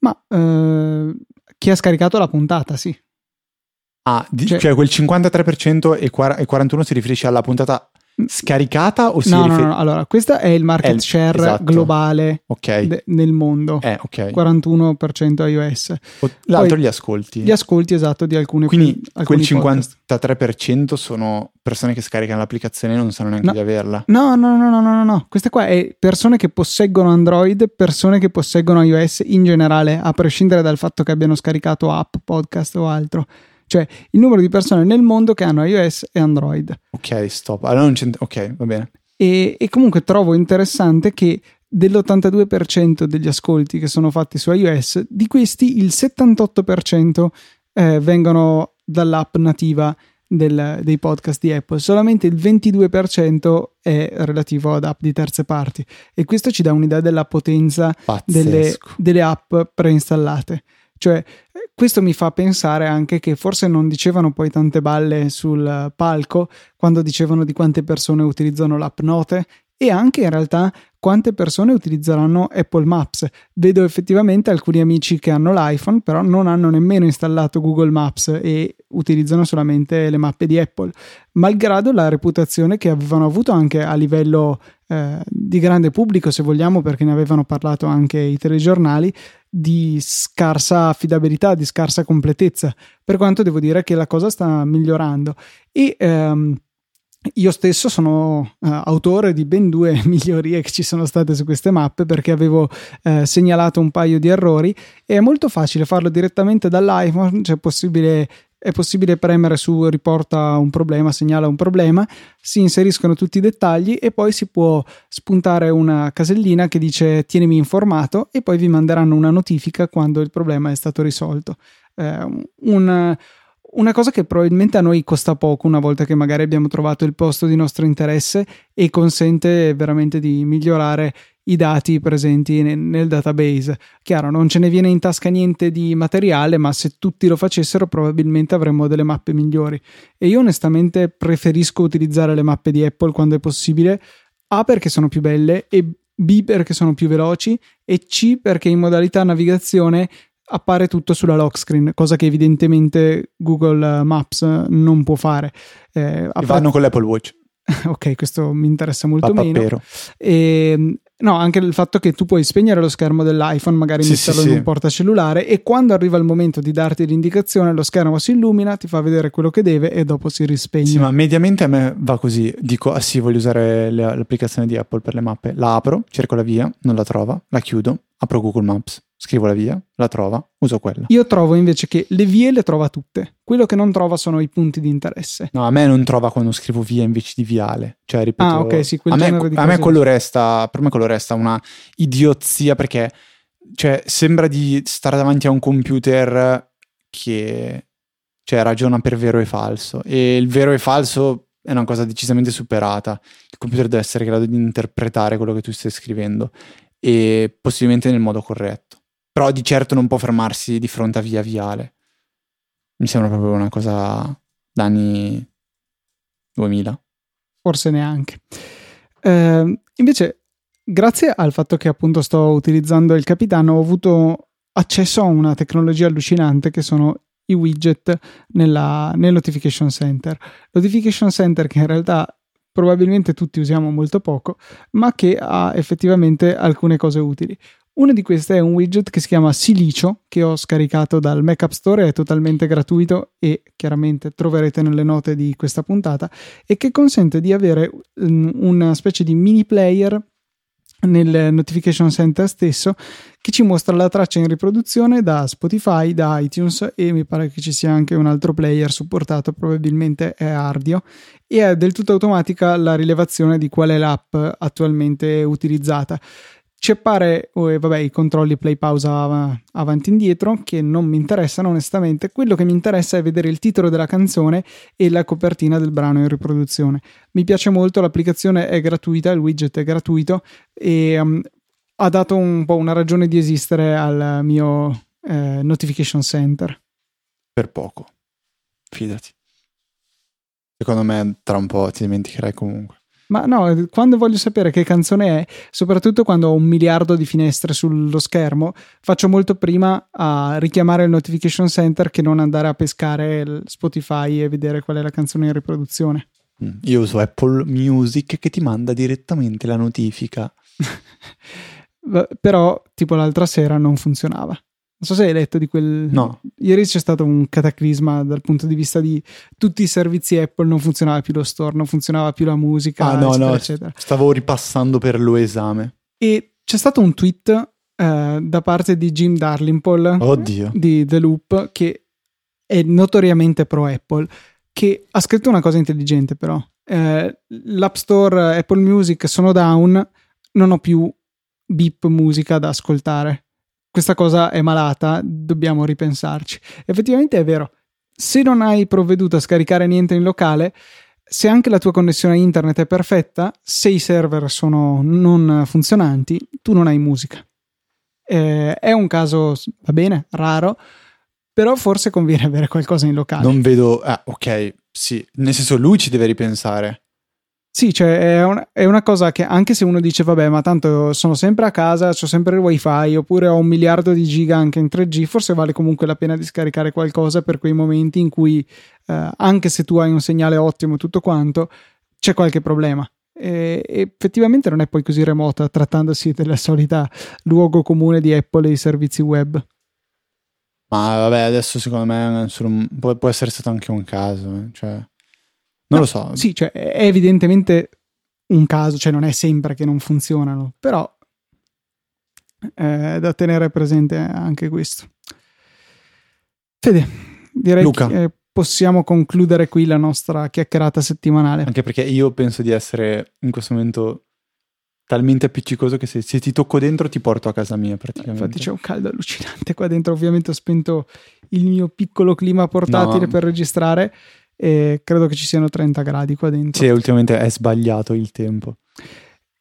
A: Ma eh, chi ha scaricato la puntata, sì.
B: Ah, cioè, cioè, quel 53% e, 41 si riferisce alla puntata scaricata o si
A: no,
B: rifer-
A: no, no, allora questo è il market è share esatto. globale
B: okay.
A: de- nel mondo
B: eh, okay.
A: 41% iOS
B: o, l'altro Poi, gli ascolti
A: gli ascolti esatto di alcune
B: quindi
A: alcuni
B: quel 53% podcast. sono persone che scaricano l'applicazione e non sanno neanche
A: no.
B: di averla
A: no no no no no no no queste qua è persone che posseggono Android persone che posseggono iOS in generale a prescindere dal fatto che abbiano scaricato app podcast o altro cioè il numero di persone nel mondo che hanno iOS e Android.
B: Ok, stop. Allora non c'è... Ok, va bene.
A: E, e comunque trovo interessante che dell'82% degli ascolti che sono fatti su iOS, di questi il 78% eh, vengono dall'app nativa del, dei podcast di Apple, solamente il 22% è relativo ad app di terze parti e questo ci dà un'idea della potenza delle, delle app preinstallate. Cioè, questo mi fa pensare anche che forse non dicevano poi tante balle sul palco quando dicevano di quante persone utilizzano l'app Note e anche in realtà quante persone utilizzeranno Apple Maps. Vedo effettivamente alcuni amici che hanno l'iPhone, però non hanno nemmeno installato Google Maps e utilizzano solamente le mappe di Apple, malgrado la reputazione che avevano avuto anche a livello eh, di grande pubblico, se vogliamo, perché ne avevano parlato anche i telegiornali, di scarsa affidabilità, di scarsa completezza, per quanto devo dire che la cosa sta migliorando. E ehm, io stesso sono uh, autore di ben due *laughs* migliorie che ci sono state su queste mappe perché avevo uh, segnalato un paio di errori e è molto facile farlo direttamente dall'iPhone, cioè possibile, è possibile premere su riporta un problema, segnala un problema, si inseriscono tutti i dettagli e poi si può spuntare una casellina che dice tienimi informato e poi vi manderanno una notifica quando il problema è stato risolto. Uh, un una cosa che probabilmente a noi costa poco una volta che magari abbiamo trovato il posto di nostro interesse e consente veramente di migliorare i dati presenti nel, database. Chiaro, non ce ne viene in tasca niente di materiale, ma se tutti lo facessero probabilmente avremmo delle mappe migliori. E io onestamente preferisco utilizzare le mappe di Apple quando è possibile, A perché sono più belle e B perché sono più veloci e C perché in modalità navigazione appare tutto sulla lock screen, cosa che evidentemente Google Maps non può fare.
B: Eh, appare... Vanno con l'Apple Watch. *laughs*
A: ok, questo mi interessa molto Papapero. meno. E, no, anche il fatto che tu puoi spegnere lo schermo dell'iPhone, magari sì, metterlo sì, in un portacellulare e quando arriva il momento di darti l'indicazione, lo schermo si illumina, ti fa vedere quello che deve e dopo si rispegne.
B: Sì, ma mediamente a me va così. Dico, ah sì, voglio usare l'applicazione di Apple per le mappe. La apro, cerco la via, non la trova, la chiudo, apro Google Maps scrivo la via, la trova, uso quella.
A: Io trovo invece che le vie le trova tutte. Quello che non trova sono i punti di interesse.
B: No, a me non trova quando scrivo via invece di viale. Cioè, ripeto,
A: ah, ok, sì, quel
B: a
A: me,
B: a me quello resta, per me quello resta una idiozia perché cioè, sembra di stare davanti a un computer che cioè, ragiona per vero e falso. E il vero e falso è una cosa decisamente superata. Il computer deve essere in grado di interpretare quello che tu stai scrivendo e possibilmente nel modo corretto però di certo non può fermarsi di fronte a via viale. Mi sembra proprio una cosa da anni 2000.
A: Forse neanche. Eh, invece, grazie al fatto che appunto sto utilizzando il capitano, ho avuto accesso a una tecnologia allucinante che sono i widget nella, nel Notification Center. Notification Center che in realtà probabilmente tutti usiamo molto poco, ma che ha effettivamente alcune cose utili. Una di queste è un widget che si chiama Silicio, che ho scaricato dal Mac App Store, è totalmente gratuito e chiaramente troverete nelle note di questa puntata, e che consente di avere um, una specie di mini player nel notification center stesso che ci mostra la traccia in riproduzione da Spotify, da iTunes e mi pare che ci sia anche un altro player supportato, probabilmente è Ardio e è del tutto automatica la rilevazione di qual è l'app attualmente utilizzata. Appare, oh, vabbè, i controlli play pausa avanti e indietro che non mi interessano onestamente. Quello che mi interessa è vedere il titolo della canzone e la copertina del brano in riproduzione. Mi piace molto, l'applicazione è gratuita, il widget è gratuito e um, ha dato un po' una ragione di esistere al mio eh, notification center.
B: Per poco, fidati. Secondo me tra un po' ti dimenticherai comunque.
A: Ma no, quando voglio sapere che canzone è, soprattutto quando ho un miliardo di finestre sullo schermo, faccio molto prima a richiamare il notification center che non andare a pescare Spotify e vedere qual è la canzone in riproduzione.
B: Mm, io uso Apple Music che ti manda direttamente la notifica. *laughs*
A: Però, tipo l'altra sera non funzionava. Non so se hai letto di quel.
B: No.
A: Ieri c'è stato un cataclisma dal punto di vista di tutti i servizi Apple, non funzionava più lo store, non funzionava più la musica.
B: Ah, no,
A: eccetera,
B: no.
A: Eccetera.
B: Stavo ripassando per lo esame.
A: E c'è stato un tweet eh, da parte di Jim Darlingpole
B: Oddio.
A: di The Loop, che è notoriamente pro Apple, che ha scritto una cosa intelligente, però. Eh, L'App Store, Apple Music sono down, non ho più beep musica da ascoltare questa cosa è malata, dobbiamo ripensarci. Effettivamente è vero. Se non hai provveduto a scaricare niente in locale, se anche la tua connessione a internet è perfetta, se i server sono non funzionanti, tu non hai musica. Eh, è un caso, va bene, raro, però forse conviene avere qualcosa in locale.
B: Non vedo, ah, ok, sì, nel senso lui ci deve ripensare.
A: Sì, cioè è, un, è, una cosa che anche se uno dice vabbè ma tanto sono sempre a casa, ho sempre il wifi oppure ho un miliardo di giga anche in 3G, forse vale comunque la pena di scaricare qualcosa per quei momenti in cui eh, anche se tu hai un segnale ottimo e tutto quanto c'è qualche problema. E, effettivamente non è poi così remota trattandosi della solita luogo comune di Apple e i servizi web.
B: Ma vabbè adesso secondo me può, essere stato anche un caso, eh, cioè non no, lo so.
A: Sì, cioè è evidentemente un caso, cioè non è sempre che non funzionano, però è da tenere presente anche questo. Fede, direi
B: Luca.
A: che possiamo concludere qui la nostra chiacchierata settimanale.
B: Anche perché io penso di essere in questo momento talmente appiccicoso che se, se, ti tocco dentro ti porto a casa mia praticamente.
A: Infatti c'è un caldo allucinante qua dentro, ovviamente ho spento il mio piccolo clima portatile no. per registrare e credo che ci siano 30 gradi qua dentro.
B: Sì, ultimamente è sbagliato il tempo.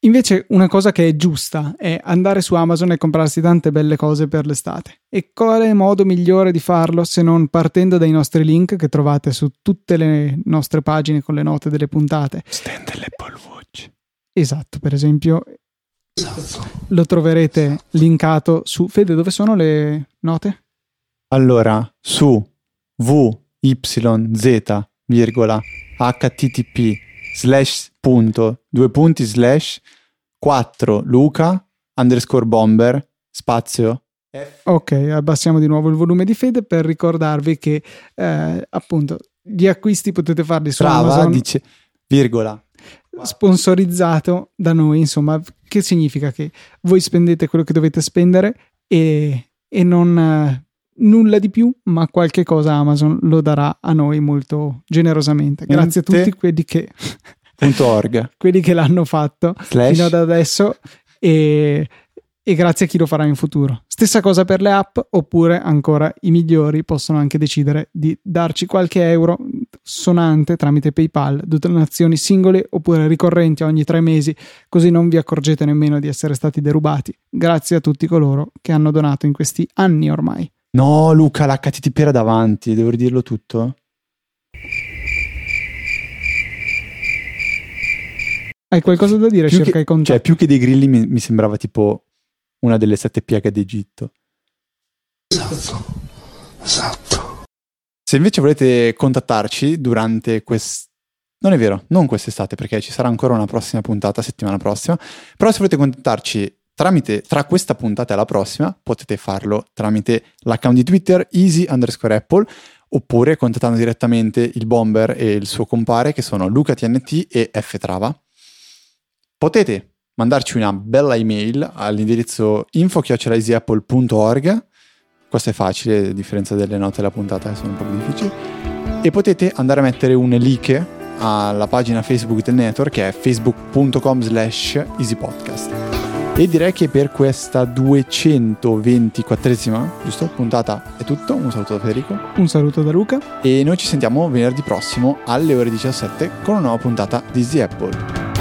A: Invece una cosa che è giusta è andare su Amazon e comprarsi tante belle cose per l'estate. E qual è il modo migliore di farlo se non partendo dai nostri link che trovate su tutte le nostre pagine con le note delle puntate?
B: Stand dell'Apple Watch.
A: Esatto, per esempio lo troverete linkato su Fede, dove sono le note?
B: Allora, su VYZ, virgola, http slash punto due punti slash 4 Luca underscore bomber spazio
A: Ok, abbassiamo di nuovo il volume di Fede per ricordarvi che eh, appunto gli acquisti potete farli su
B: Brava,
A: Amazon.
B: dice virgola.
A: Sponsorizzato da noi, insomma, che significa che voi spendete quello che dovete spendere e, e non eh, nulla di più, ma qualche cosa Amazon lo darà a noi molto generosamente. Grazie a tutti quelli che, *laughs* quelli che l'hanno fatto
B: slash
A: fino ad adesso e, e grazie a chi lo farà in futuro. Stessa cosa per le app, oppure ancora i migliori possono anche decidere di darci qualche euro sonante tramite PayPal, donazioni singole oppure ricorrenti ogni tre mesi, così non vi accorgete nemmeno di essere stati derubati. Grazie a tutti coloro che hanno donato in questi anni ormai.
B: No, Luca, l'HTTP era davanti, devo dirlo tutto.
A: Hai qualcosa da dire?
B: Più
A: Cerca
B: che,
A: i contatti.
B: cioè, più che dei grilli mi, mi sembrava tipo una delle sette piaghe d'Egitto.
C: Esatto.
B: Se invece volete contattarci durante quest... Non è vero, non quest'estate, perché ci sarà ancora una prossima puntata settimana prossima. Però se volete contattarci tramite, tra questa puntata e la prossima, potete farlo tramite l'account di Twitter easy underscore Apple oppure contattando direttamente il Bomber e il suo compare che sono LucaTNT e Ftrava. Potete mandarci una bella email all'indirizzo info.easyapple.org questo è facile, a differenza delle note della puntata che sono un po' più difficili. E potete andare a mettere un like alla pagina Facebook del network che è facebook.com slash easypodcast. E direi che per questa 224esima, giusto, puntata è tutto. Un saluto da Federico.
A: Un saluto da Luca.
B: E noi ci sentiamo venerdì prossimo alle ore 17 con una nuova puntata di Easy Apple.